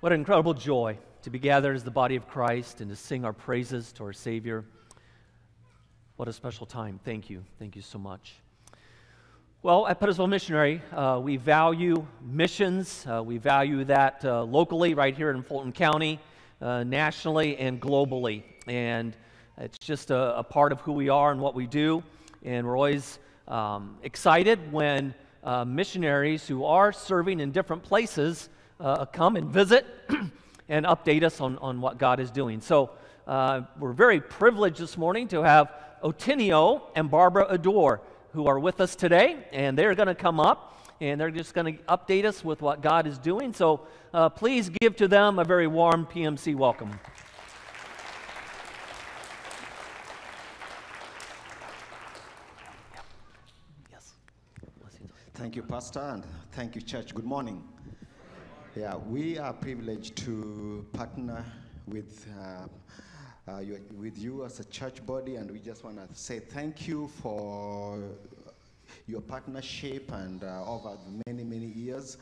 What an incredible joy to be gathered as the body of Christ and to sing our praises to our Savior. What a special time. Thank you. Thank you so much. Well, at Pettisville Missionary, uh, we value missions. Uh, we value that uh, locally, right here in Fulton County, uh, nationally, and globally. And it's just a, a, part of who we are and what we do. And we're always um, excited when uh, missionaries who are serving in different places uh, come and visit and update us on, on what God is doing. So uh, we're very privileged this morning to have Otinio and Barbara Adore who are with us today, and they're going to come up and they're just going to update us with what God is doing. So uh, please give to them a very warm PMC welcome. Thank you, Pastor, and thank you, church. Good morning. Yeah, we are privileged to partner with, uh, uh, you, with you as a church body, and we just want to say thank you for your partnership and uh, over many, many years.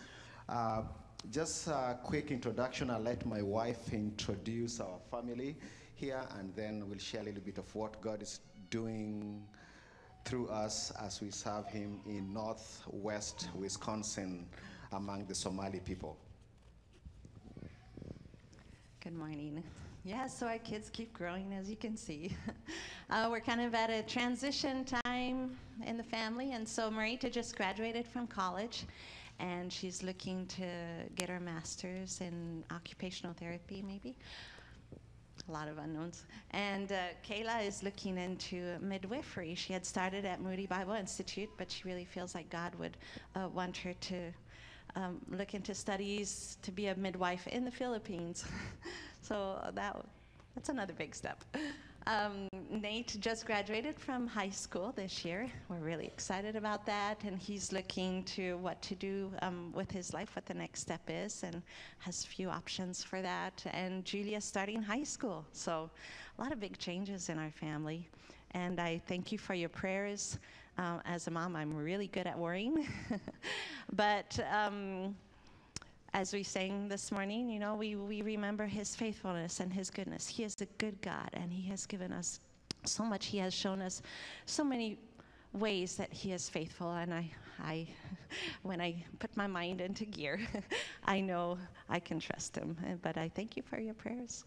Uh, just a quick introduction. I'll let my wife introduce our family here, and then we'll share a little bit of what God is doing through us as we serve Him in northwest Wisconsin among the Somali people. Good morning. Yeah, so our kids keep growing, as you can see. uh, we're kind of at a transition time in the family, and so Marita just graduated from college, and she's looking to get her master's in occupational therapy, maybe. A lot of unknowns. And uh, Kayla is looking into midwifery. She had started at Moody Bible Institute, but she really feels like God would uh, want her to um, look into studies to be a midwife in the Philippines. so that that's another big step. Um, Nate just graduated from high school this year. We're really excited about that, and he's looking to what to do um, with his life, what the next step is, and has few options for that. And Julia's starting high school, so a lot of big changes in our family. And I thank you for your prayers. Um, as a mom, I'm really good at worrying. but um, as we sang this morning, you know, we, we remember his faithfulness and his goodness. He is a good God, and he has given us so much. He has shown us so many ways that he is faithful. And I, I when I put my mind into gear, I know I can trust him. But I thank you for your prayers.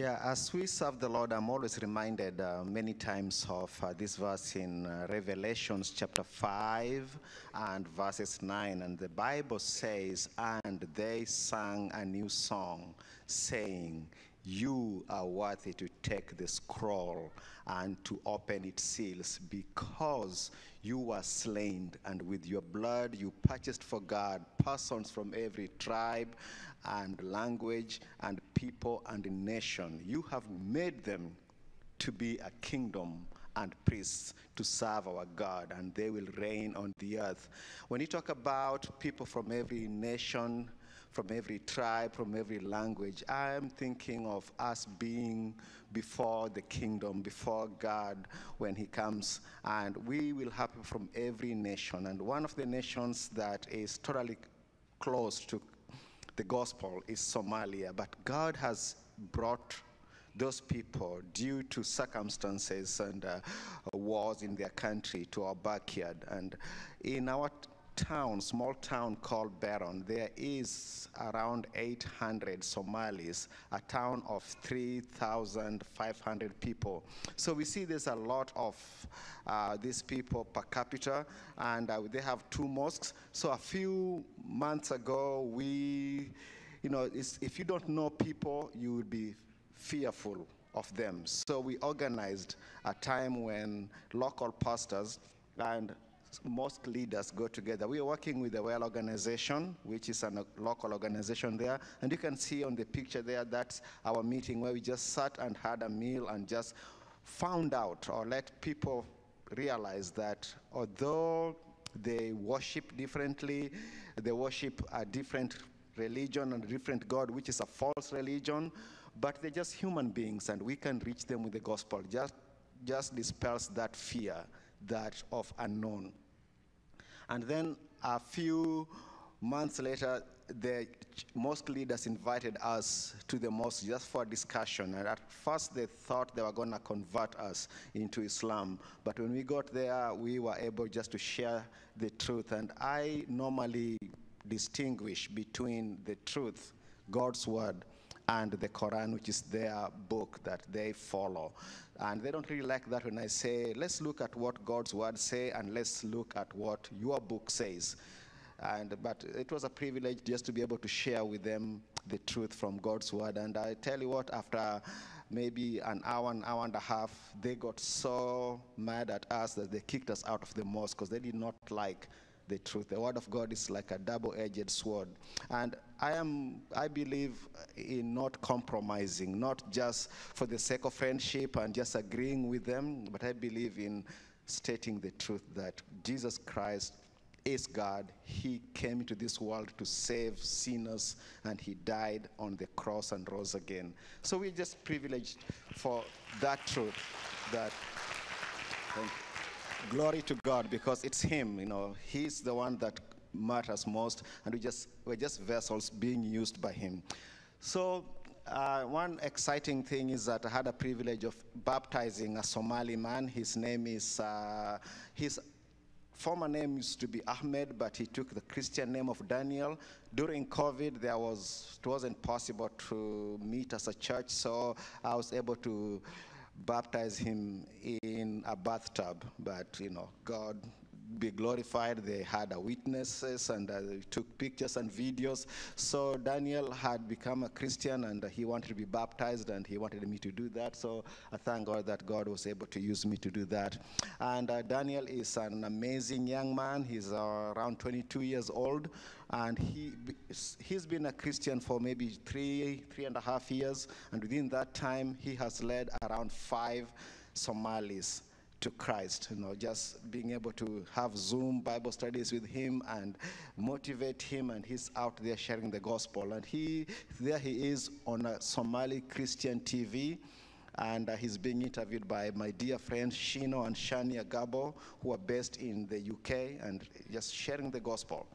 Yeah, as we serve the Lord, I'm always reminded uh, many times of uh, this verse in uh, Revelations chapter 5 and verses 9. And the Bible says, And they sang a new song, saying, You are worthy to take the scroll and to open its seals, because you were slain, and with your blood you purchased for God persons from every tribe and language and people and nation. You have made them to be a kingdom and priests to serve our God, and they will reign on the earth. When you talk about people from every nation, from every tribe, from every language, I am thinking of us being before the kingdom, before God when He comes, and we will have from every nation. And one of the nations that is totally close to the gospel is Somalia, but God has brought those people due to circumstances and uh, wars in their country to our backyard. And in our town, small town called Barron, there is around 800 Somalis, a town of 3,500 people. So we see there's a lot of uh, these people per capita, and uh, they have two mosques. So a few months ago, we, you know, if you don't know people, you would be fearful of them. So we organized a time when local pastors and most leaders go together. We are working with the Well Organization, which is a local organization there. And you can see on the picture there, that's our meeting where we just sat and had a meal and just found out or let people realize that although they worship differently, they worship a different religion and different God, which is a false religion, but they're just human beings and we can reach them with the gospel. Just, just dispels that fear that of unknown. And then a few months later, the mosque leaders invited us to the mosque just for discussion. And at first, they thought they were going to convert us into Islam. But when we got there, we were able just to share the truth. And I normally distinguish between the truth, God's word, and the Quran, which is their book that they follow. And they don't really like that when I say, let's look at what God's word say and let's look at what your book says. And, but it was a privilege just to be able to share with them the truth from God's word. And I tell you what, after maybe an hour, an hour and a half, they got so mad at us that they kicked us out of the mosque because they did not like the truth. The word of God is like a double-edged sword. And I am I believe in not compromising, not just for the sake of friendship and just agreeing with them, but I believe in stating the truth that Jesus Christ is God. He came into this world to save sinners and he died on the cross and rose again. So we're just privileged for that truth that. Glory to God because it's Him, you know, He's the one that matters most, and we just we're just vessels being used by Him. So uh, one exciting thing is that I had a privilege of baptizing a Somali man. His name is uh, his former name used to be Ahmed, but he took the Christian name of Daniel. During COVID, there was it wasn't possible to meet as a church, so I was able to baptize him in a bathtub. But you know, God be glorified. They had witnesses and uh, took pictures and videos. So Daniel had become a Christian and he wanted to be baptized and he wanted me to do that. So I thank God that God was able to use me to do that. And uh, Daniel is an amazing young man. He's uh, around 22 years old and he he's been a Christian for maybe three three and a half years. And within that time, he has led around five Somalis to Christ. You know, just being able to have Zoom Bible studies with him and motivate him, and he's out there sharing the gospel. And he, there he is on a Somali Christian TV. And uh, he's being interviewed by my dear friends Shino and Shania Gabo, who are based in the UK, and just sharing the gospel.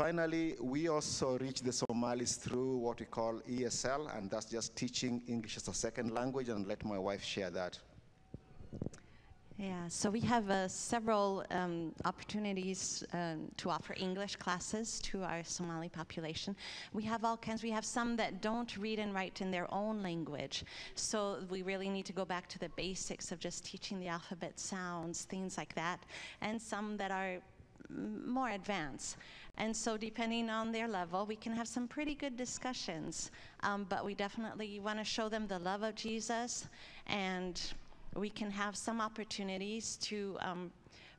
Finally, we also reach the Somalis through what we call ESL, and that's just teaching English as a second language, and let my wife share that. Yeah, so we have uh, several um, opportunities um, to offer English classes to our Somali population. We have all kinds. We have some that don't read and write in their own language, so we really need to go back to the basics of just teaching the alphabet sounds, things like that, and some that are more advanced. And so, depending on their level, we can have some pretty good discussions. Um, but we definitely want to show them the love of Jesus and we can have some opportunities to um,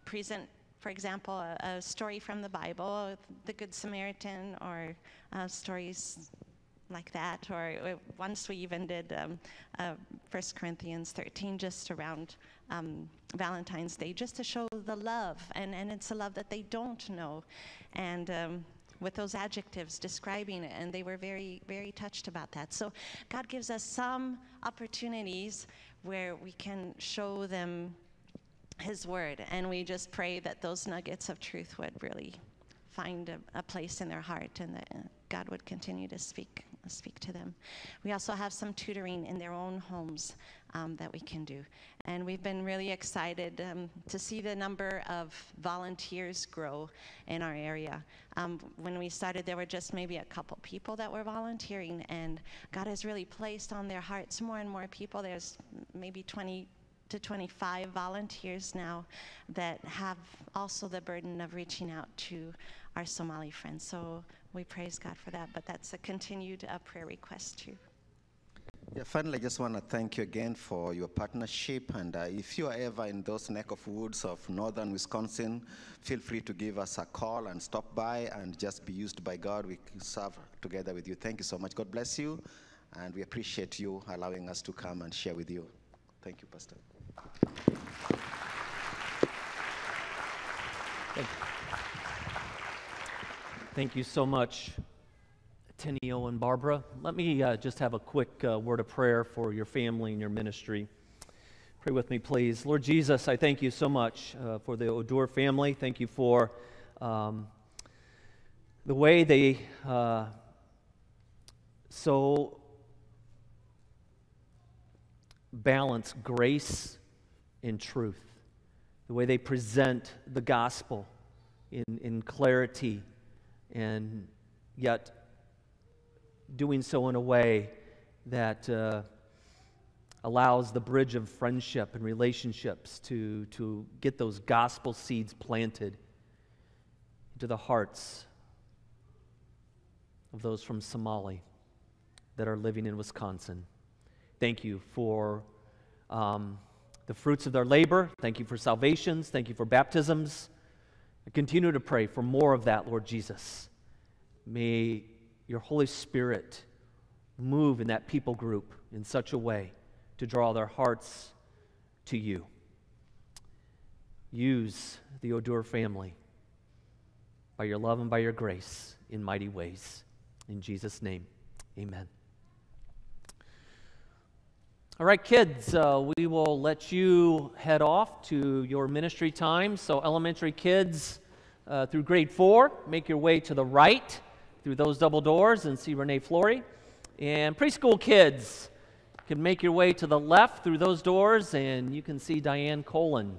present, for example, a, a, story from the Bible, the Good Samaritan, or uh, stories like that. Or uh, once we even did um, uh, 1 Corinthians 13 just around um, Valentine's Day, just to show the love. And, and it's a love that they don't know. And um, with those adjectives describing it, and they were very, very touched about that. So God gives us some opportunities where we can show them His Word, and we just pray that those nuggets of truth would really find a, a place in their heart, and that God would continue to speak speak to them. We also have some tutoring in their own homes um, that we can do. And we've been really excited um, to see the number of volunteers grow in our area. Um, when we started, there were just maybe a couple people that were volunteering, and God has really placed on their hearts more and more people. There's maybe 20 to 25 volunteers now that have also the burden of reaching out to our Somali friends. So we praise God for that, but that's a continued uh, prayer request too. Yeah, finally, I just want to thank you again for your partnership. And uh, if you are ever in those neck of woods of northern Wisconsin, feel free to give us a call and stop by and just be used by God. We can serve together with you. Thank you so much. God bless you. And we appreciate you allowing us to come and share with you. Thank you, Pastor. Thank you. Thank you so much, Tenio and Barbara. Let me uh, just have a quick uh, word of prayer for your family and your ministry. Pray with me, please. Lord Jesus, I thank you so much uh, for the Odor family. Thank you for um, the way they uh, so balance grace and truth, the way they present the gospel in, in clarity and yet doing so in a way that uh, allows the bridge of friendship and relationships to, to get those gospel seeds planted into the hearts of those from Somali that are living in Wisconsin. Thank you for um, the fruits of their labor. Thank you for salvations. Thank you for baptisms. I continue to pray for more of that, Lord Jesus. May your Holy Spirit move in that people group in such a way to draw their hearts to you. Use the Odur family by your love and by your grace in mighty ways. In Jesus' name, amen. All right, kids, uh, we will let you head off to your ministry time. So, elementary kids uh, through grade four, make your way to the right through those double doors and see Renee Flory. And preschool kids can make your way to the left through those doors and you can see Diane Colon.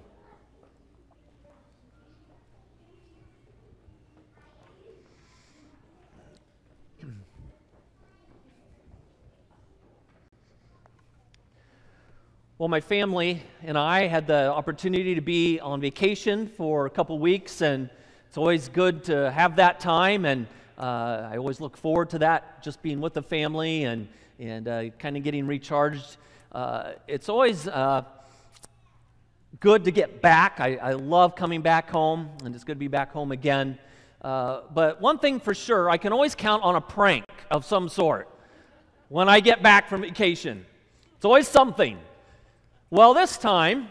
Well, my family and I had the opportunity to be on vacation for a couple weeks, and it's always good to have that time. And uh, I always look forward to that, just being with the family and, and uh, kind of getting recharged. Uh, it's always uh, good to get back. I, I, love coming back home, and it's good to be back home again. Uh, but one thing for sure, I can always count on a prank of some sort when I get back from vacation. It's always something. Well, this time,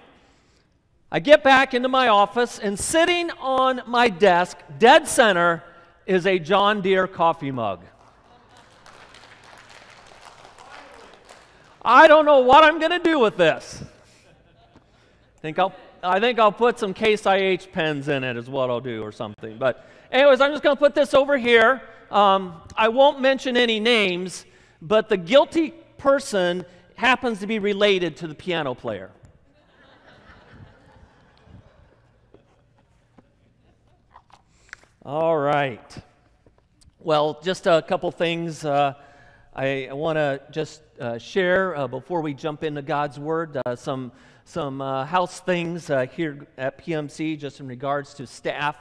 I get back into my office, and sitting on my desk, dead center, is a John Deere coffee mug. I don't know what I'm going to do with this. Think I'll, I think I'll put some Case IH pens in it, is what I'll do, or something. But, anyways, I'm just going to put this over here. Um, I won't mention any names, but the guilty person happens to be related to the piano player. All right. Well, just a couple things uh, I, want to just uh, share uh, before we jump into God's Word. Uh, some some uh, house things uh, here at PMC, just in regards to staff.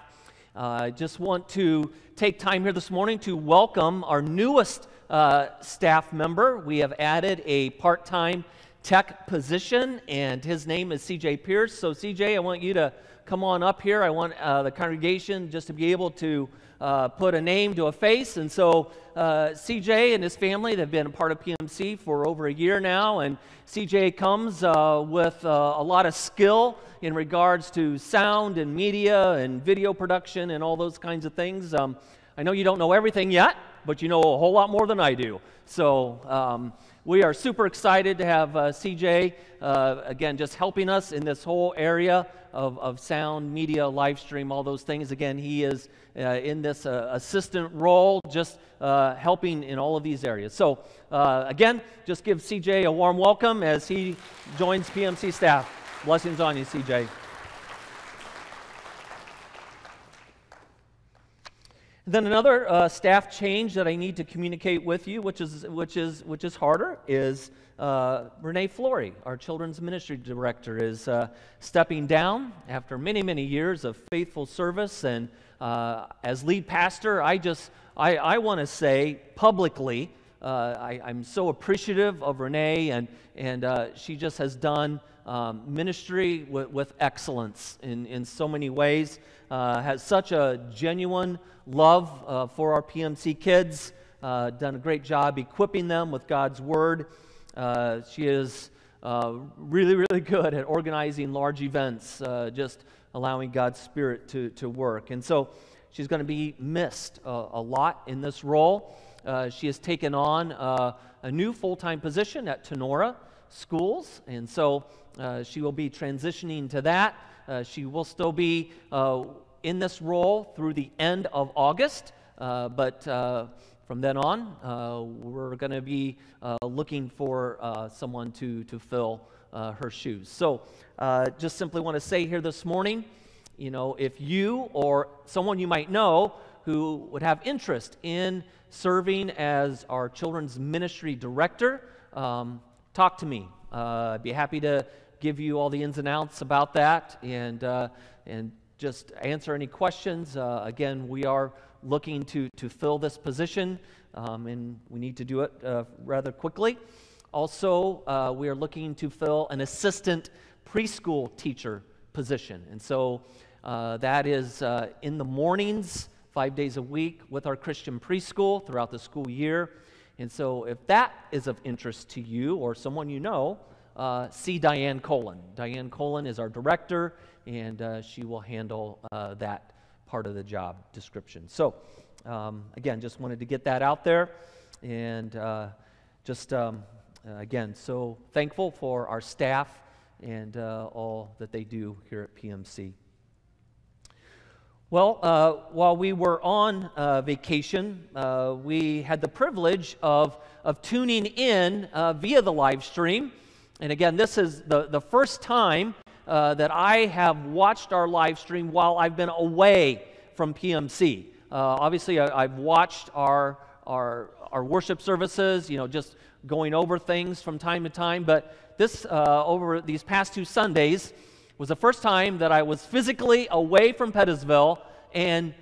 I just want to take time here this morning to welcome our newest uh, staff member. We have added a part time tech position, and his name is CJ Pierce. So, CJ, I want you to come on up here. I want uh, the congregation just to be able to uh, put a name to a face. And so, uh, CJ and his family, they've been a part of PMC for over a year now, and CJ comes uh, with uh, a lot of skill in regards to sound and media and video production and all those kinds of things. Um, I know you don't know everything yet, but you know a whole lot more than I do. So um, we are super excited to have uh, CJ, uh, again, just helping us in this whole area of, of sound, media, live stream, all those things. Again, he is uh, in this uh, assistant role, just uh, helping in all of these areas. So, uh, again, just give CJ a warm welcome as he joins PMC staff. Blessings on you, CJ. Then another uh, staff change that I need to communicate with you, which is, which is, which is harder, is uh, Renee Flory, our children's ministry director, is uh, stepping down after many, many years of faithful service. And uh, as lead pastor, I just, I, I want to say publicly, uh, I, am so appreciative of Renee, and, and uh, she just has done um, ministry with, with, excellence in, in so many ways, has such a genuine love uh, for our PMC kids, uh, done a great job equipping them with God's Word. Uh, she is uh, really, really good at organizing large events, uh, just allowing God's Spirit to, to work. And so she's going to be missed a lot in this role. she has taken on a new full time position at Tinora Schools, and so she will be transitioning to that. she will still be in this role through the end of August. uh, but uh, from then on, uh, we're going to be uh, looking for uh, someone to, to fill uh, her shoes. So, just simply want to say here this morning, you know, if you or someone you might know who would have interest in serving as our children's ministry director, um, talk to me. I'd be happy to give you all the ins and outs about that and, and just answer any questions. again, we are looking to, to fill this position, um, and we need to do it uh, rather quickly. Also, uh, we are looking to fill an assistant preschool teacher position. And so uh, that is uh, in the mornings, five days a week, with our Christian preschool throughout the school year. And so if that is of interest to you or someone you know, uh, see Diane Colon. Diane Colon is our director, and uh, she will handle that part of the job description. So, um, again, just wanted to get that out there. And uh, just, um, uh, again, so thankful for our staff and uh, all that they do here at PMC. Well, uh, while we were on uh, vacation, uh, we had the privilege of, of tuning in via the live stream. And again, this is the, the first time uh, that I have watched our live stream while I've been away from PMC. Uh, obviously, I, have watched our, our, our worship services, you know, just going over things from time to time. But this, uh, over these past two Sundays, was the first time that I was physically away from Pettisville and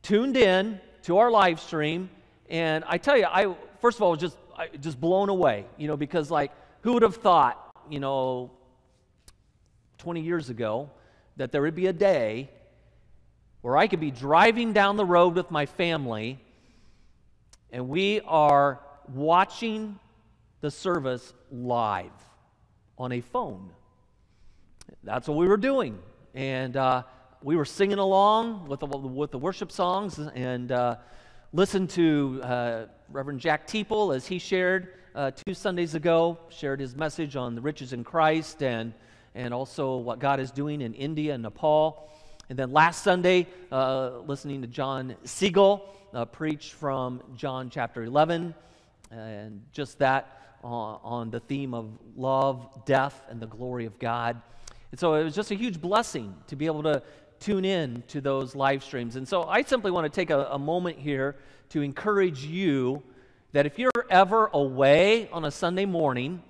tuned in to our live stream. And I tell you, I first of all was just I, just blown away, you know, because like who would have thought, you know, 20 years ago that there would be a day where I could be driving down the road with my family and we are watching the service live on a phone. That's what we were doing. And uh, we were singing along with the, with the worship songs and uh, listened to uh, Reverend Jack Teeple as he shared uh, two Sundays ago, shared his message on the riches in Christ and and also what God is doing in India and Nepal. And then last Sunday, uh, listening to John Siegel uh, preach from John chapter 11, and just that on, on the theme of love, death, and the glory of God. And so it was just a huge blessing to be able to tune in to those live streams. And so I simply want to take a, a moment here to encourage you that if you're ever away on a Sunday morning,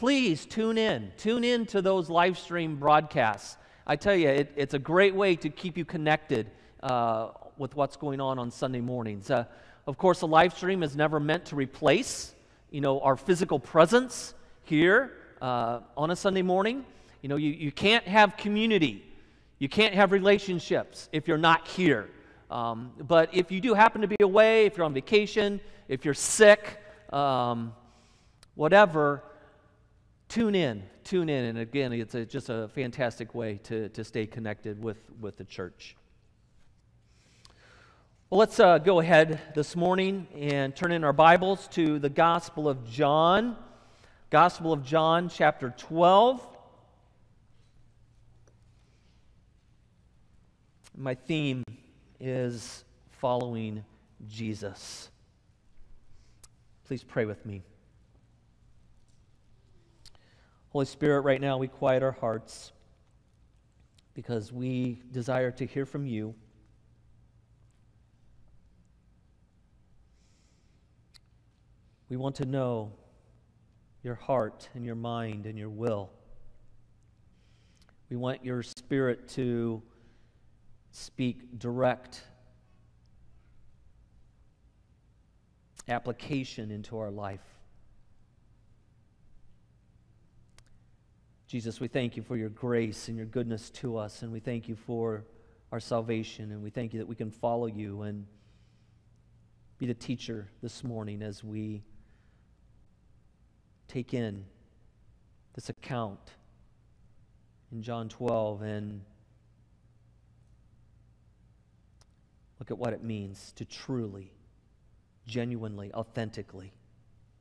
please tune in. Tune in to those live stream broadcasts. I tell you, it, it's a great way to keep you connected uh, with what's going on on Sunday mornings. Uh, of course, a live stream is never meant to replace, you know, our physical presence here uh, on a Sunday morning. You know, you, you can't have community. You can't have relationships if you're not here. Um, but if you do happen to be away, if you're on vacation, if you're sick, um, whatever, tune in, tune in. And again, it's a, just a fantastic way to, to stay connected with, with the church. Well, let's uh, go ahead this morning and turn in our Bibles to the Gospel of John. Gospel of John, chapter 12. My theme is following Jesus. Please pray with me. Holy Spirit, right now we quiet our hearts because we desire to hear from you. We want to know your heart and your mind and your will. We want your spirit to speak direct application into our life. Jesus, we thank you for your grace and your goodness to us, and we thank you for our salvation, and we thank you that we can follow you and be the teacher this morning as we take in this account in John 12 and look at what it means to truly, genuinely, authentically,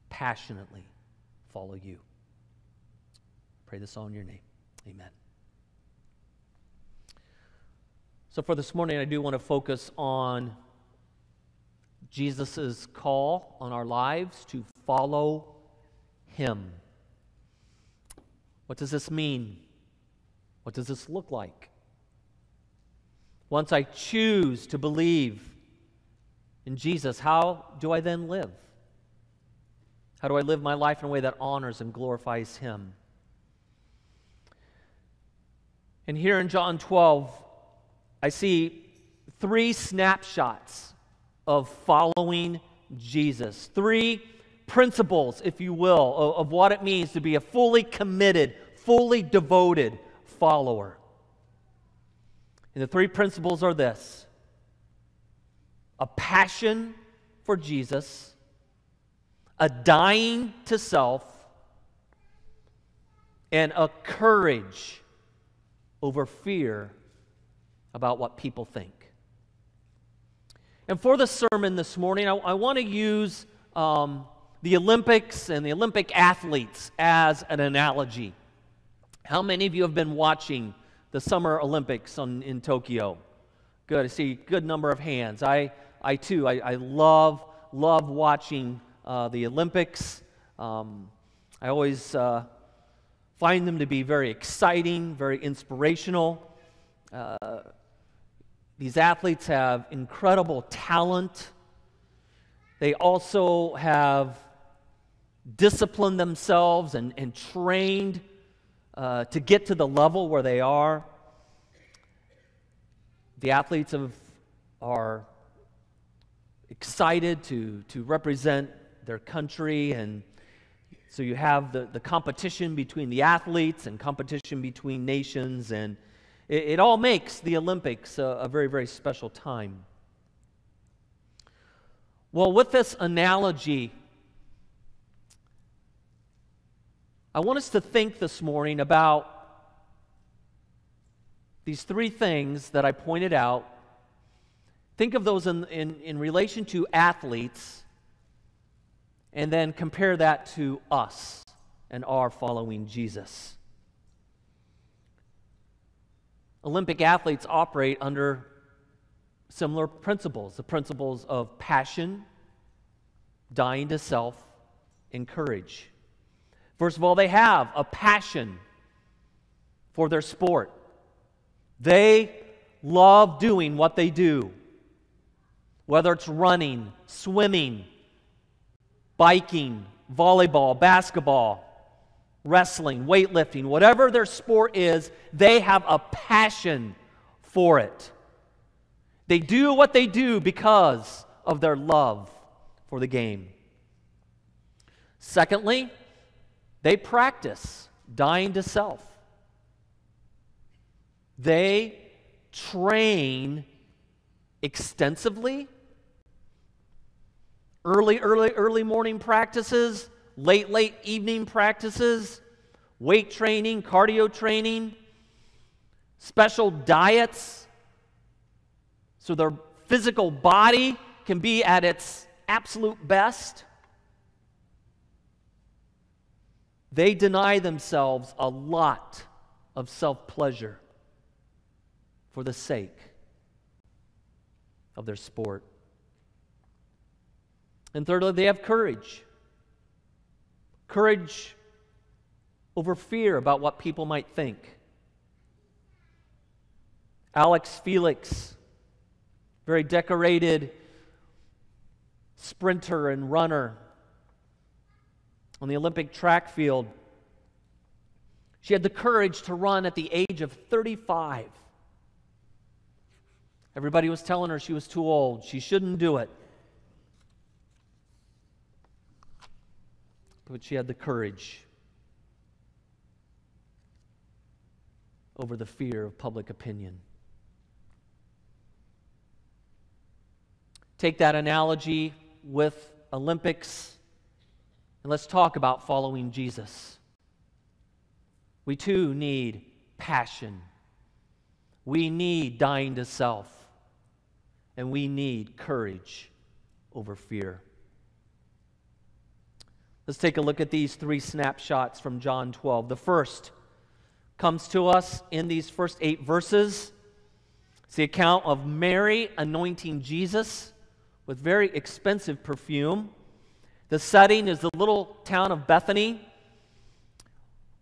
passionately follow you. Pray this all in your name. Amen. So, for this morning, I do want to focus on Jesus' call on our lives to follow him. What does this mean? What does this look like? Once I choose to believe in Jesus, how do I then live? How do I live my life in a way that honors and glorifies Him? And here in John 12, I see three snapshots of following Jesus. Three principles, if you will, of, of, what it means to be a fully committed, fully devoted follower. And the three principles are this a passion for Jesus, a dying to self, and a courage over fear about what people think. And for the sermon this morning, I, I want to use um, the Olympics and the Olympic athletes as an analogy. How many of you have been watching the Summer Olympics on, in Tokyo? Good. I see a good number of hands. I, I too, I, I love, love watching uh, the Olympics. Um, I always uh, find them to be very exciting, very inspirational. Uh, these athletes have incredible talent. They also have disciplined themselves and, and trained uh, to get to the level where they are. The athletes have, are excited to, to represent their country and so you have the, the competition between the athletes and competition between nations, and it, it all makes the Olympics a, a very, very special time. Well, with this analogy, I want us to think this morning about these three things that I pointed out. Think of those in, in, in relation to athletes and then compare that to us and our following Jesus. Olympic athletes operate under similar principles the principles of passion, dying to self, and courage. First of all, they have a passion for their sport. They love doing what they do, whether it's running, swimming, biking, volleyball, basketball, wrestling, weightlifting, whatever their sport is, they have a passion for it. They do what they do because of their love for the game. Secondly, they practice dying to self. They train extensively early, early, early morning practices, late, late evening practices, weight training, cardio training, special diets, so their physical body can be at its absolute best. They deny themselves a lot of self pleasure for the sake of their sport. And thirdly, they have courage. Courage over fear about what people might think. Alex Felix, very decorated sprinter and runner on the Olympic track field. She had the courage to run at the age of 35. Everybody was telling her she was too old, she shouldn't do it. But she had the courage over the fear of public opinion. Take that analogy with Olympics, and let's talk about following Jesus. We too need passion. We need dying to self. And we need courage over fear. Let's take a look at these three snapshots from John 12. The first comes to us in these first eight verses. It's the account of Mary anointing Jesus with very expensive perfume. The setting is the little town of Bethany.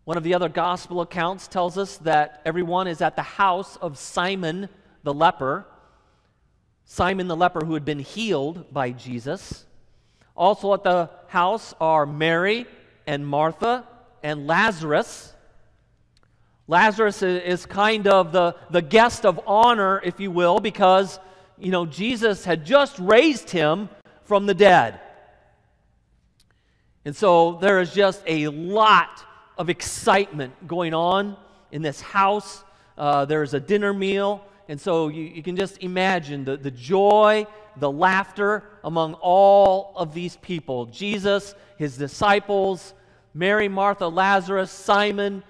One of the other gospel accounts tells us that everyone is at the house of Simon the leper. Simon the leper who had been healed by Jesus. Also at the house are Mary and Martha and Lazarus. Lazarus is kind of the, the guest of honor, if you will, because, you know, Jesus had just raised him from the dead. And so there is just a lot of excitement going on in this house. Uh, there's a dinner meal. And so you, you can just imagine the, the joy, the laughter among all of these people Jesus, his disciples, Mary, Martha, Lazarus, Simon,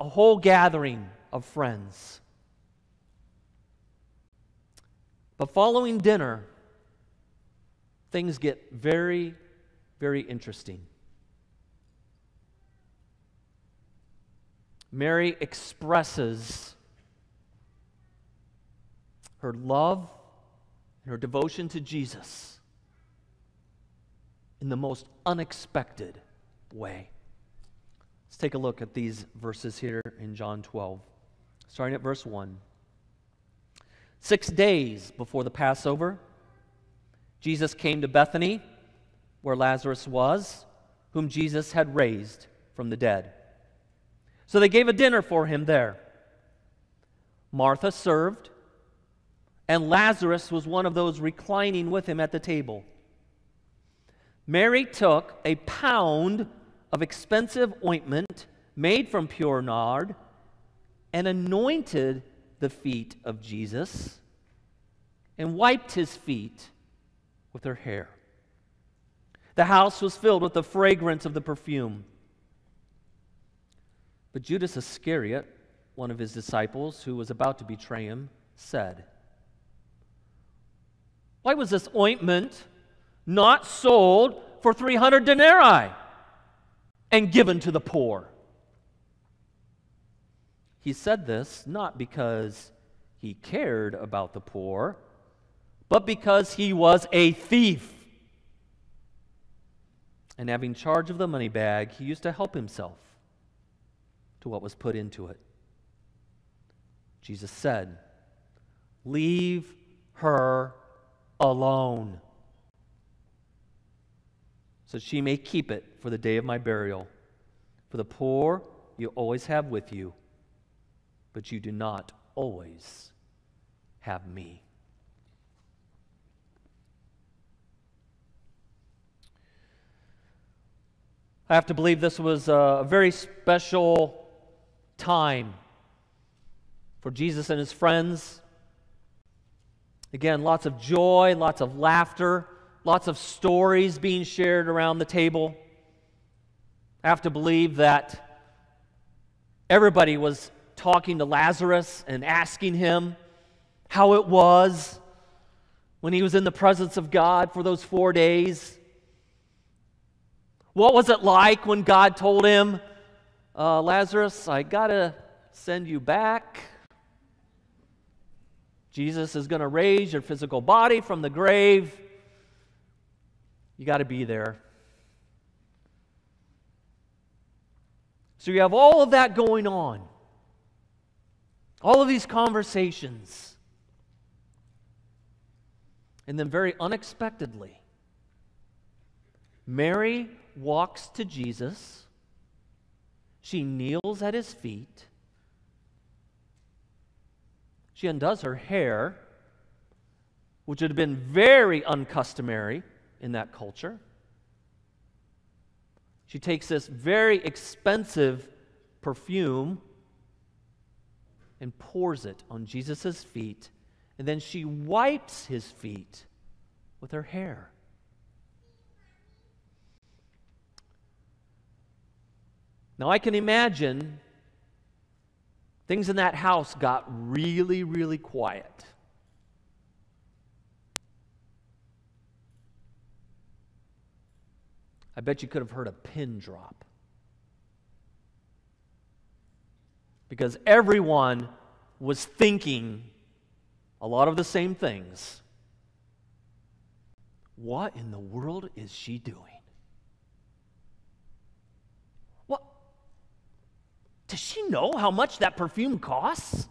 a whole gathering of friends. But following dinner, things get very, very interesting. Mary expresses her love and her devotion to Jesus in the most unexpected way. Let's take a look at these verses here in John 12, starting at verse 1. Six days before the Passover, Jesus came to Bethany, where Lazarus was, whom Jesus had raised from the dead. So they gave a dinner for him there. Martha served and Lazarus was one of those reclining with him at the table. Mary took a pound of expensive ointment made from pure nard and anointed the feet of Jesus and wiped his feet with her hair. The house was filled with the fragrance of the perfume. But Judas Iscariot, one of his disciples who was about to betray him, said, why was this ointment not sold for 300 denarii and given to the poor? He said this not because he cared about the poor, but because he was a thief. And having charge of the money bag, he used to help himself to what was put into it. Jesus said, Leave her alone, so she may keep it for the day of my burial. For the poor you always have with you, but you do not always have me. I have to believe this was a very special time for Jesus and his friends Again, lots of joy, lots of laughter, lots of stories being shared around the table. I have to believe that everybody was talking to Lazarus and asking him how it was when he was in the presence of God for those four days. What was it like when God told him, uh, Lazarus, I got to send you back? Jesus is going to raise your physical body from the grave. You got to be there. So you have all of that going on, all of these conversations. And then, very unexpectedly, Mary walks to Jesus. She kneels at his feet. She undoes her hair, which would have been very uncustomary in that culture. She takes this very expensive perfume and pours it on Jesus' feet, and then she wipes his feet with her hair. Now, I can imagine Things in that house got really, really quiet. I bet you could have heard a pin drop. Because everyone was thinking a lot of the same things. What in the world is she doing? Does she know how much that perfume costs?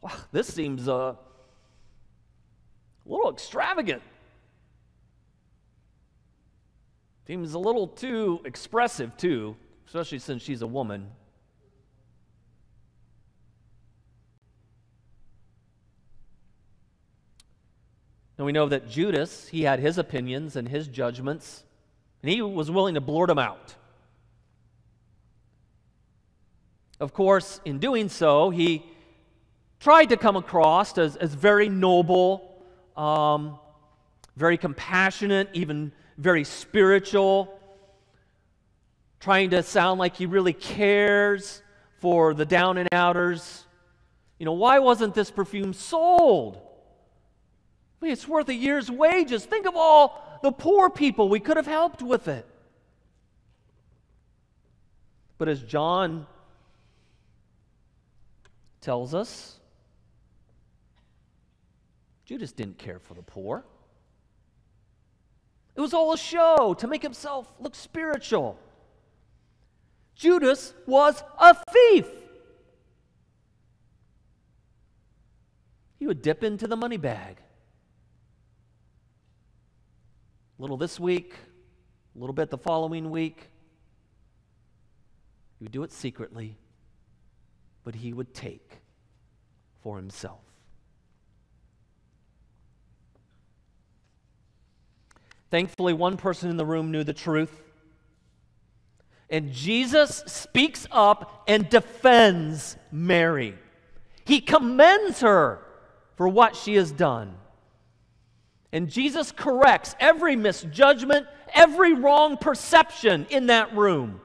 Wow, this seems uh, a little extravagant. Seems a little too expressive, too, especially since she's a woman. Now we know that Judas, he had his opinions and his judgments, and he was willing to blurt them out. Of course, in doing so, he tried to come across as, as very noble, um, very compassionate, even very spiritual, trying to sound like he really cares for the down and outers. You know, why wasn't this perfume sold? I mean, it's worth a year's wages. Think of all the poor people we could have helped with it. But as John tells us, Judas didn't care for the poor. It was all a show to make himself look spiritual. Judas was a thief. He would dip into the money bag. A little this week, a little bit the following week. He would do it secretly, but he would take for himself. Thankfully, one person in the room knew the truth. And Jesus speaks up and defends Mary. He commends her for what she has done. And Jesus corrects every misjudgment, every wrong perception in that room.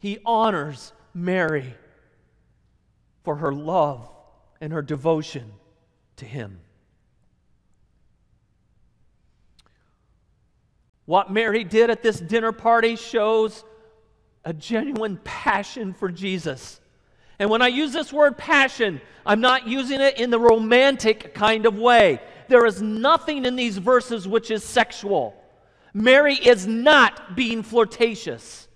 He honors Mary for her love and her devotion to Him. What Mary did at this dinner party shows a genuine passion for Jesus. And when I use this word passion, I'm not using it in the romantic kind of way. There is nothing in these verses which is sexual. Mary is not being flirtatious.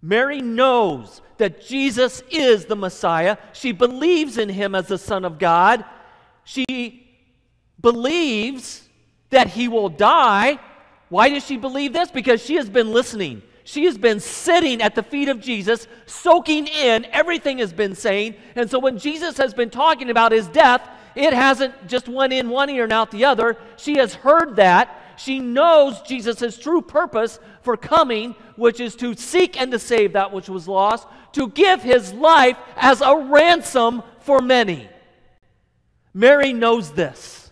Mary knows that Jesus is the Messiah. She believes in him as the Son of God. She believes that he will die. Why does she believe this? Because she has been listening. She has been sitting at the feet of Jesus, soaking in everything has been saying. And so when Jesus has been talking about his death, it hasn't just went in one ear and out the other. She has heard that. She knows Jesus' true purpose for coming, which is to seek and to save that which was lost, to give his life as a ransom for many. Mary knows this.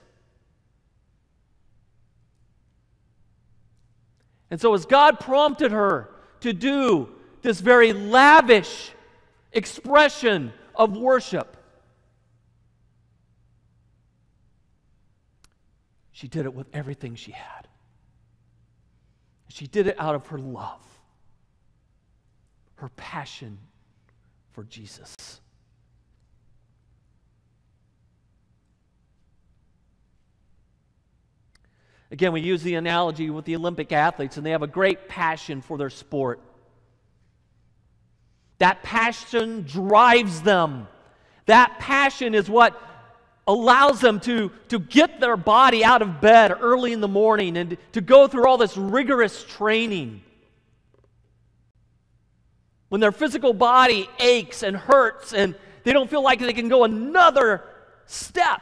And so, as God prompted her to do this very lavish expression of worship, She did it with everything she had. She did it out of her love, her passion for Jesus. Again, we use the analogy with the Olympic athletes, and they have a great passion for their sport. That passion drives them. That passion is what allows them to, to get their body out of bed early in the morning and to go through all this rigorous training. When their physical body aches and hurts and they don't feel like they can go another step,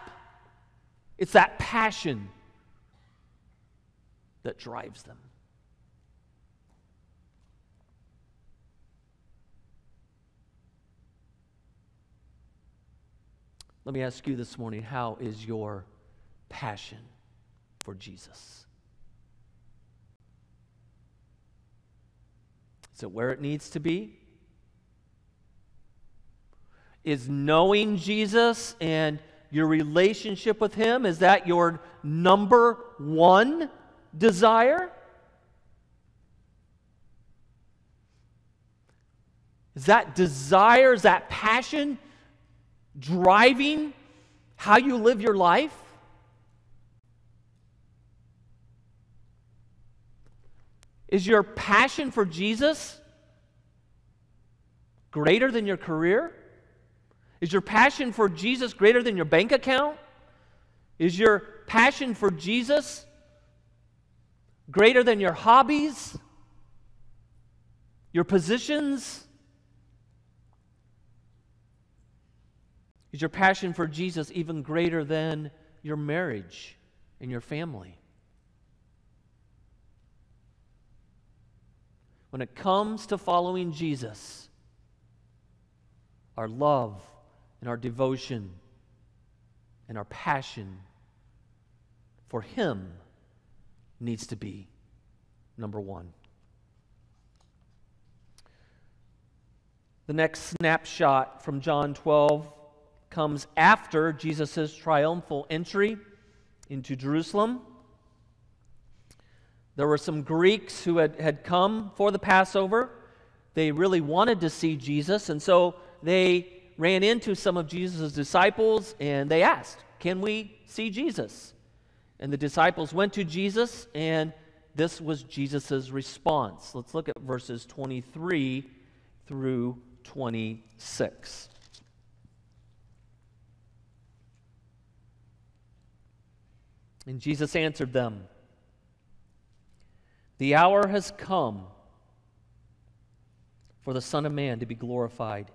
it's that passion that drives them. Let me ask you this morning how is your passion for Jesus? Is it where it needs to be? Is knowing Jesus and your relationship with Him, is that your number one desire? Is that desire, is that passion driving how you live your life? Is your passion for Jesus greater than your career? Is your passion for Jesus greater than your bank account? Is your passion for Jesus greater than your hobbies, your positions? Is your passion for Jesus even greater than your marriage and your family? When it comes to following Jesus, our love and our devotion and our passion for Him needs to be number one. The next snapshot from John 12 comes after Jesus' triumphal entry into Jerusalem. There were some Greeks who had, had come for the Passover. They really wanted to see Jesus, and so they ran into some of Jesus' disciples and they asked, Can we see Jesus? And the disciples went to Jesus, and this was Jesus' response. Let's look at verses 23 through 26. And Jesus answered them The hour has come for the Son of Man to be glorified.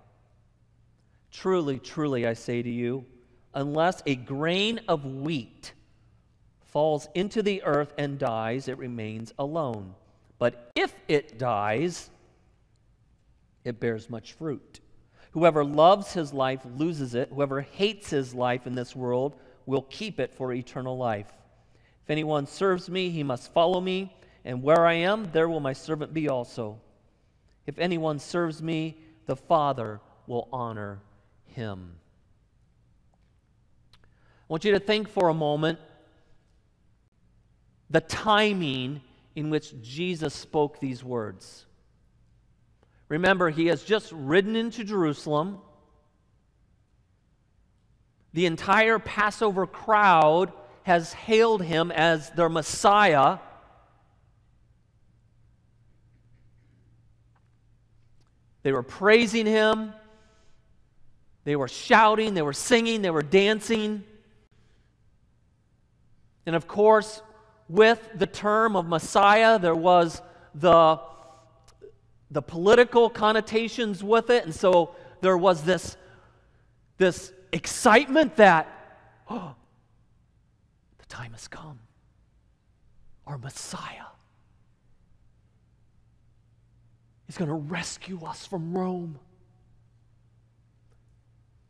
Truly, truly, I say to you, unless a grain of wheat falls into the earth and dies, it remains alone. But if it dies, it bears much fruit. Whoever loves his life loses it. Whoever hates his life in this world will keep it for eternal life. If anyone serves me, he must follow me, and where I am, there will my servant be also. If anyone serves me, the Father will honor him. I want you to think for a moment the timing in which Jesus spoke these words. Remember, he has just ridden into Jerusalem. The entire Passover crowd has hailed him as their Messiah. They were praising him, they were shouting, they were singing, they were dancing. And of course, with the term of Messiah, there was the, the political connotations with it. And so there was this, this excitement that, oh, time has come. Our Messiah is going to rescue us from Rome.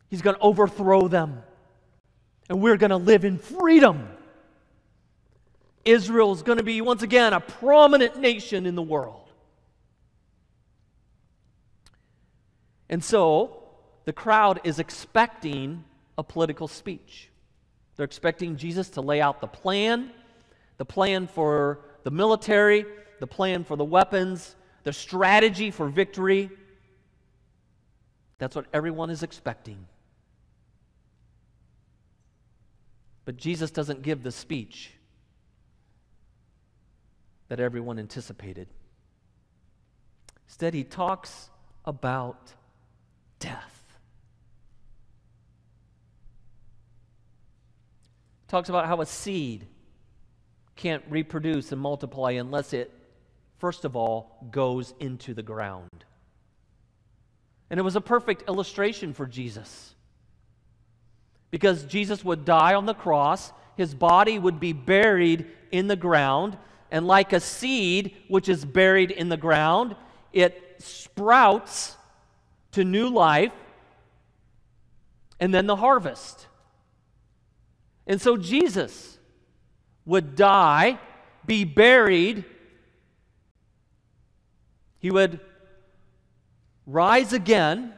He's going to overthrow them. And we're going to live in freedom. Israel is going to be, once again, a prominent nation in the world. And so the crowd is expecting a political speech. They're expecting Jesus to lay out the plan, the plan for the military, the plan for the weapons, the strategy for victory. That's what everyone is expecting. But Jesus doesn't give the speech that everyone anticipated. Instead, he talks about death. Talks about how a seed can't reproduce and multiply unless it, first of all, goes into the ground. And it was a perfect illustration for Jesus because Jesus would die on the cross, his body would be buried in the ground, and like a seed which is buried in the ground, it sprouts to new life and then the harvest. And so Jesus would die, be buried, he would rise again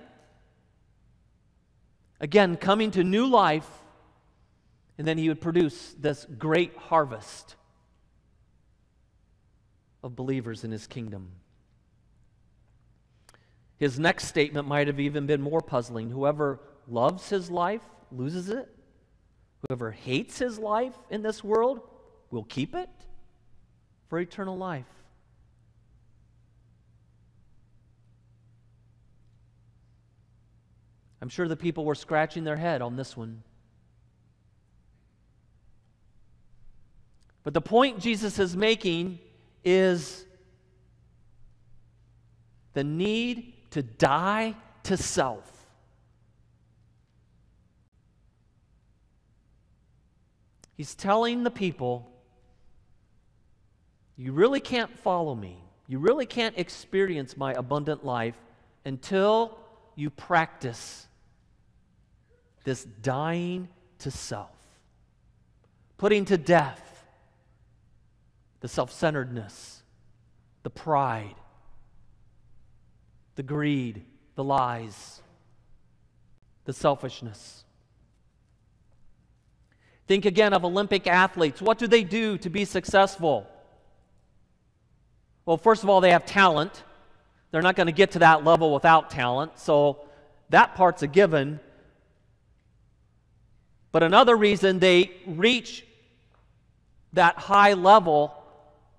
again coming to new life, and then he would produce this great harvest of believers in his kingdom. His next statement might have even been more puzzling. Whoever loves his life loses it. Whoever hates his life in this world will keep it for eternal life. I'm sure the people were scratching their head on this one. But the point Jesus is making is the need to die to self. He's telling the people, you really can't follow me. You really can't experience my abundant life until you practice this dying to self, putting to death the self centeredness, the pride, the greed, the lies, the selfishness. Think again of Olympic athletes. What do they do to be successful? Well, first of all, they have talent. They're not going to get to that level without talent, so that part's a given. But another reason they reach that high level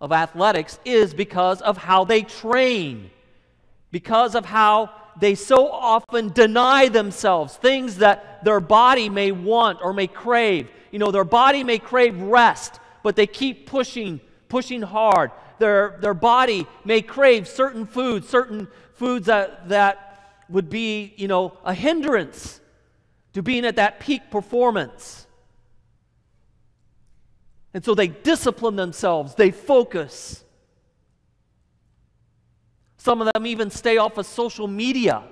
of athletics is because of how they train, because of how they so often deny themselves things that their body may want or may crave. You know, their body may crave rest, but they keep pushing, pushing hard. Their, their body may crave certain foods, certain foods that, that would be, you know, a hindrance to being at that peak performance. And so they discipline themselves, they focus. Some of them even stay off of social media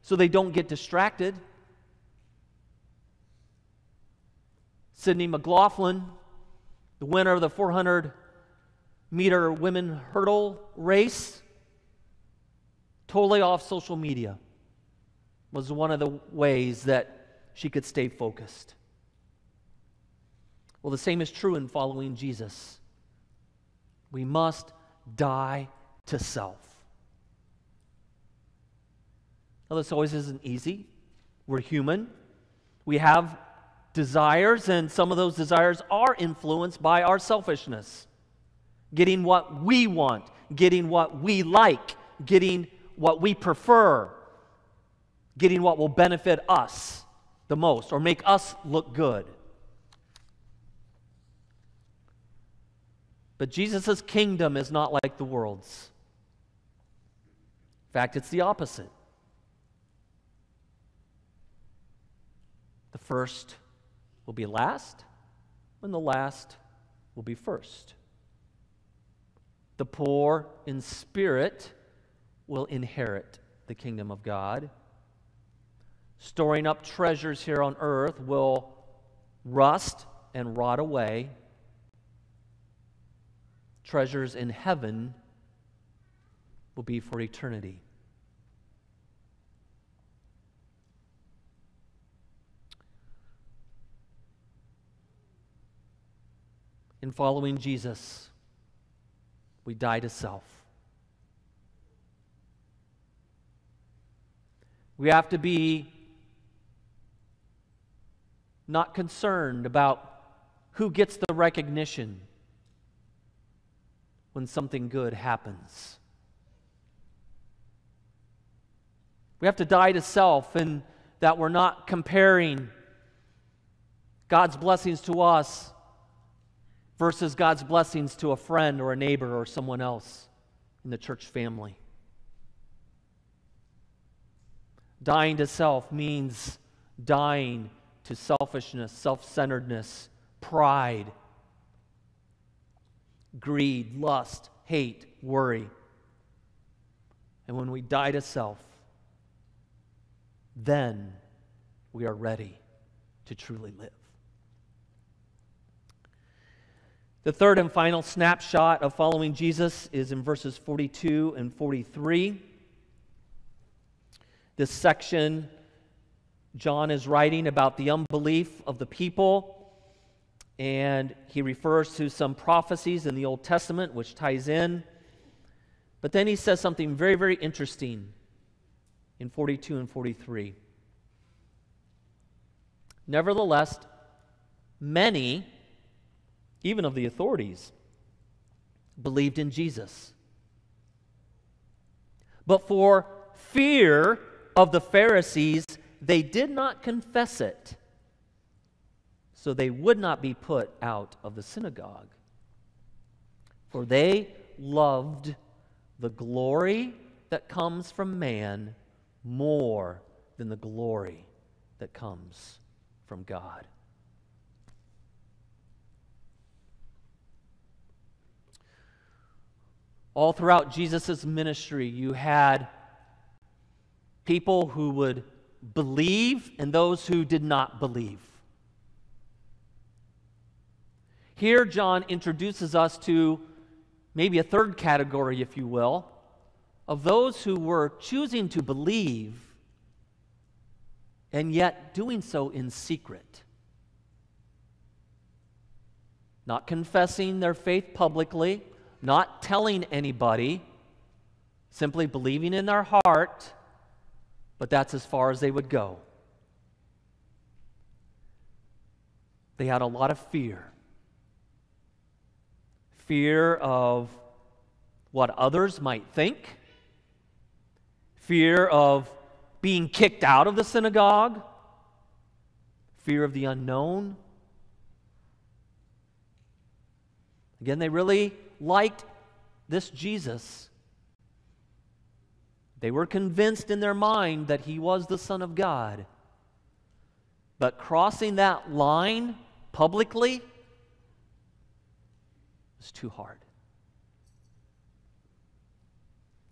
so they don't get distracted. Sydney McLaughlin, the winner of the 400 meter women hurdle race, totally off social media, was one of the ways that she could stay focused. Well, the same is true in following Jesus. We must die to self. Now, this always isn't easy. We're human. We have desires, and some of those desires are influenced by our selfishness. Getting what we want, getting what we like, getting what we prefer, getting what will benefit us the most or make us look good. But Jesus' kingdom is not like the world's. In fact, it's the opposite. The first will be last, and the last will be first. The poor in spirit will inherit the kingdom of God. Storing up treasures here on earth will rust and rot away treasures in heaven will be for eternity. In following Jesus, we die to self. We have to be not concerned about who gets the recognition when something good happens. We have to die to self and that we're not comparing God's blessings to us versus God's blessings to a friend or a neighbor or someone else in the church family. Dying to self means dying to selfishness, self centeredness, pride greed, lust, hate, worry. And when we die to self, then we are ready to truly live. The third and final snapshot of following Jesus is in verses 42 and 43. This section, John is writing about the unbelief of the people and he refers to some prophecies in the Old Testament, which ties in. But then he says something very, very interesting in 42 and 43. Nevertheless, many, even of the authorities, believed in Jesus. But for fear of the Pharisees, they did not confess it, so they would not be put out of the synagogue. For they loved the glory that comes from man more than the glory that comes from God. All throughout Jesus' ministry, you had people who would believe and those who did not believe. Here, John introduces us to maybe a third category, if you will, of those who were choosing to believe and yet doing so in secret. Not confessing their faith publicly, not telling anybody, simply believing in their heart, but that's as far as they would go. They had a lot of fear fear of what others might think, fear of being kicked out of the synagogue, fear of the unknown. Again, they really liked this Jesus. They were convinced in their mind that he was the Son of God. But crossing that line publicly was too hard.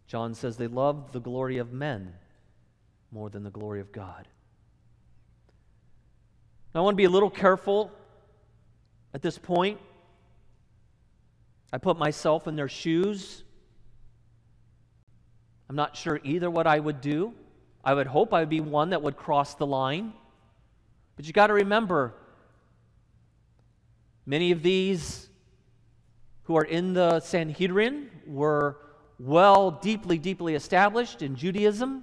John says they loved the glory of men more than the glory of God. Now, I want to be a little careful at this point I put myself in their shoes. I'm not sure either what I would do. I would hope I would be one that would cross the line. But you got to remember, many of these who are in the Sanhedrin were well, deeply, deeply established in Judaism.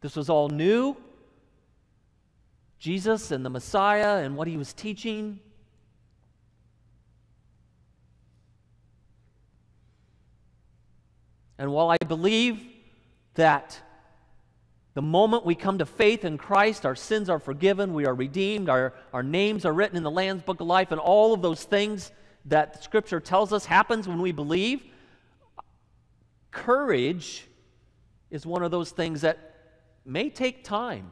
This was all new. Jesus and the Messiah and what he was teaching. And while I believe that the moment we come to faith in Christ, our sins are forgiven, we are redeemed, our, our names are written in the Lamb's Book of Life, and all of those things that Scripture tells us happens when we believe, courage is one of those things that may take time.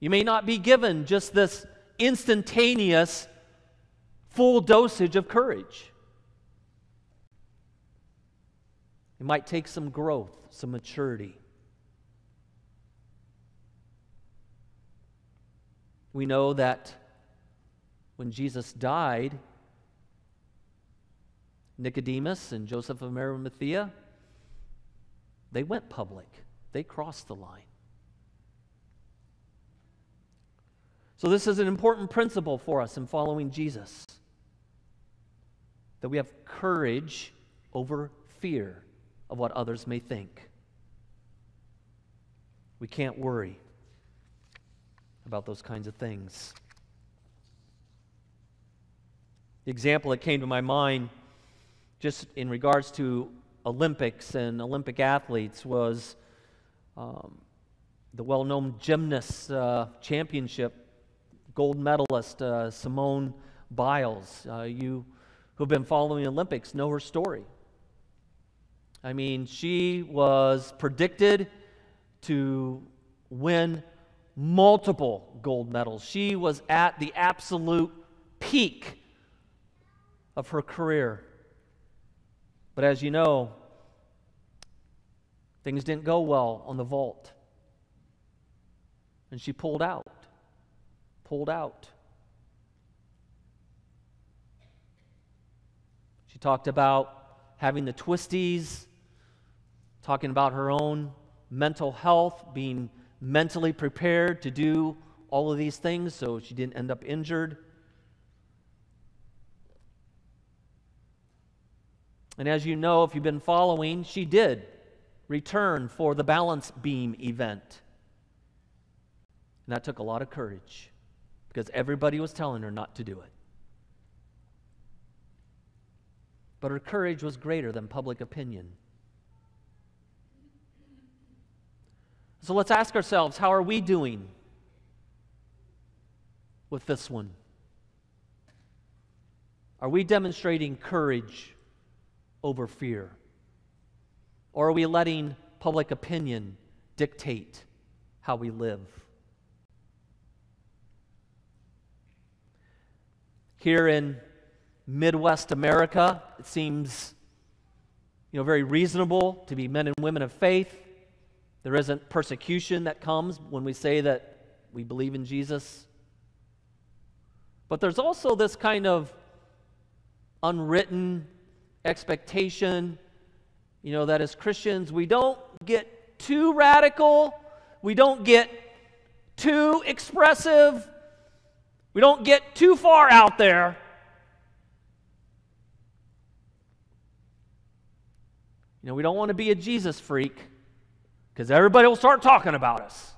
You may not be given just this instantaneous full dosage of courage. It might take some growth, some maturity. We know that when Jesus died, Nicodemus and Joseph of Arimathea, they went public. They crossed the line. So, this is an important principle for us in following Jesus that we have courage over fear of what others may think. We can't worry about those kinds of things. The example that came to my mind, just in regards to Olympics and Olympic athletes, was um, the well known gymnast uh, championship gold medalist uh, Simone Biles. Uh, you who've been following the Olympics know her story. I mean, she was predicted to win multiple gold medals. She was at the absolute peak of her career. But as you know, things didn't go well on the vault. And she pulled out. Pulled out. She talked about having the twisties, talking about her own mental health, being mentally prepared to do all of these things so she didn't end up injured. And as you know, if you've been following, she did return for the balance beam event. And that took a lot of courage because everybody was telling her not to do it. But her courage was greater than public opinion. So let's ask ourselves how are we doing with this one? Are we demonstrating courage over fear? Or are we letting public opinion dictate how we live? Here in Midwest America, it seems you know, very reasonable to be men and women of faith. There isn't persecution that comes when we say that we believe in Jesus. But there's also this kind of unwritten expectation, you know, that as Christians we don't get too radical, we don't get too expressive, we don't get too far out there. You know, we don't want to be a Jesus freak because everybody will start talking about us.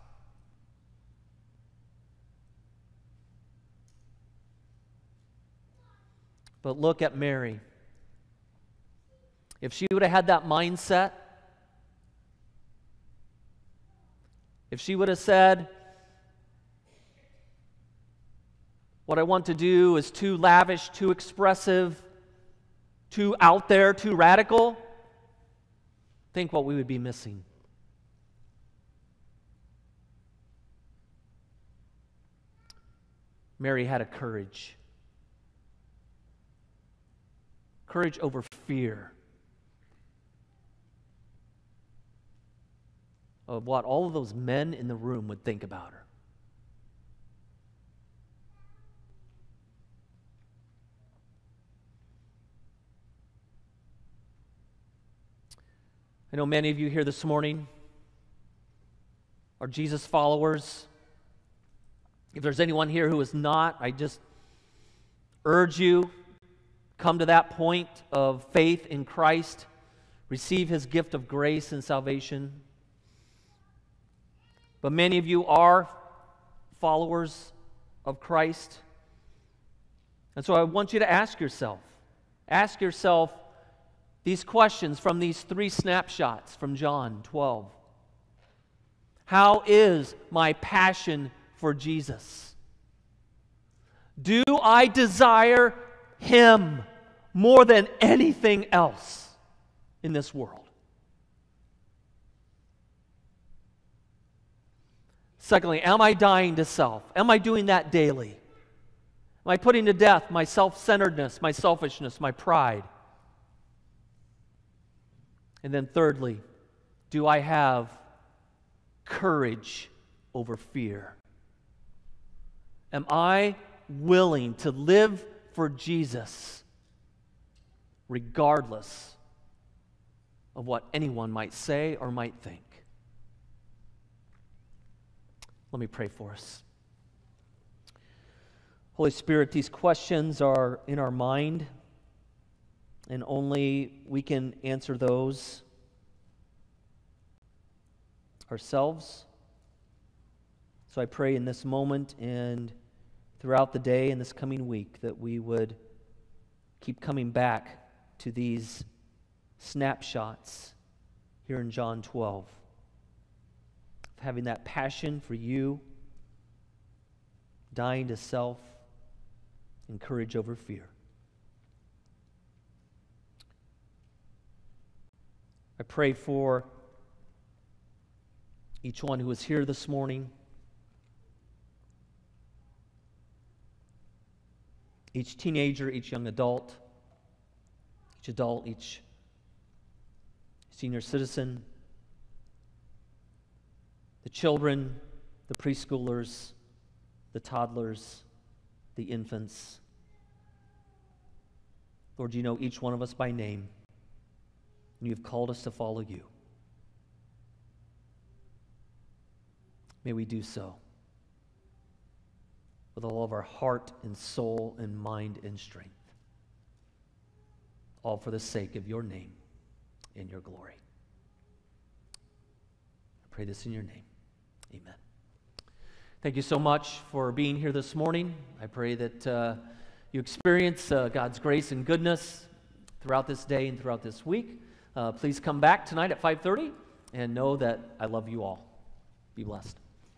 But look at Mary. If she would have had that mindset, if she would have said, What I want to do is too lavish, too expressive, too out there, too radical, think what we would be missing. Mary had a courage. Courage over fear. Of what all of those men in the room would think about her. I know many of you here this morning are Jesus followers. If there's anyone here who is not, I just urge you come to that point of faith in Christ, receive his gift of grace and salvation. But many of you are followers of Christ. And so I want you to ask yourself ask yourself these questions from these three snapshots from John 12. How is my passion for Jesus? Do I desire Him more than anything else in this world? Secondly, am I dying to self? Am I doing that daily? Am I putting to death my self centeredness, my selfishness, my pride? And then, thirdly, do I have courage over fear? Am I willing to live for Jesus regardless of what anyone might say or might think? Let me pray for us. Holy Spirit, these questions are in our mind and only we can answer those ourselves. So I pray in this moment and throughout the day and this coming week that we would keep coming back to these snapshots here in John 12. of Having that passion for you, dying to self, and courage over fear. I pray for each one who is here this morning, each teenager, each young adult, each adult, each senior citizen, the children, the preschoolers, the toddlers, the infants. Lord, you know each one of us by name and you've called us to follow you. May we do so with all of our heart and soul and mind and strength. All for the sake of your name and your glory. I pray this in your name. Amen. Thank you so much for being here this morning. I pray that uh, you experience uh, God's grace and goodness throughout this day and throughout this week. Uh, please come back tonight at 5:30 and know that I love you all. Be blessed.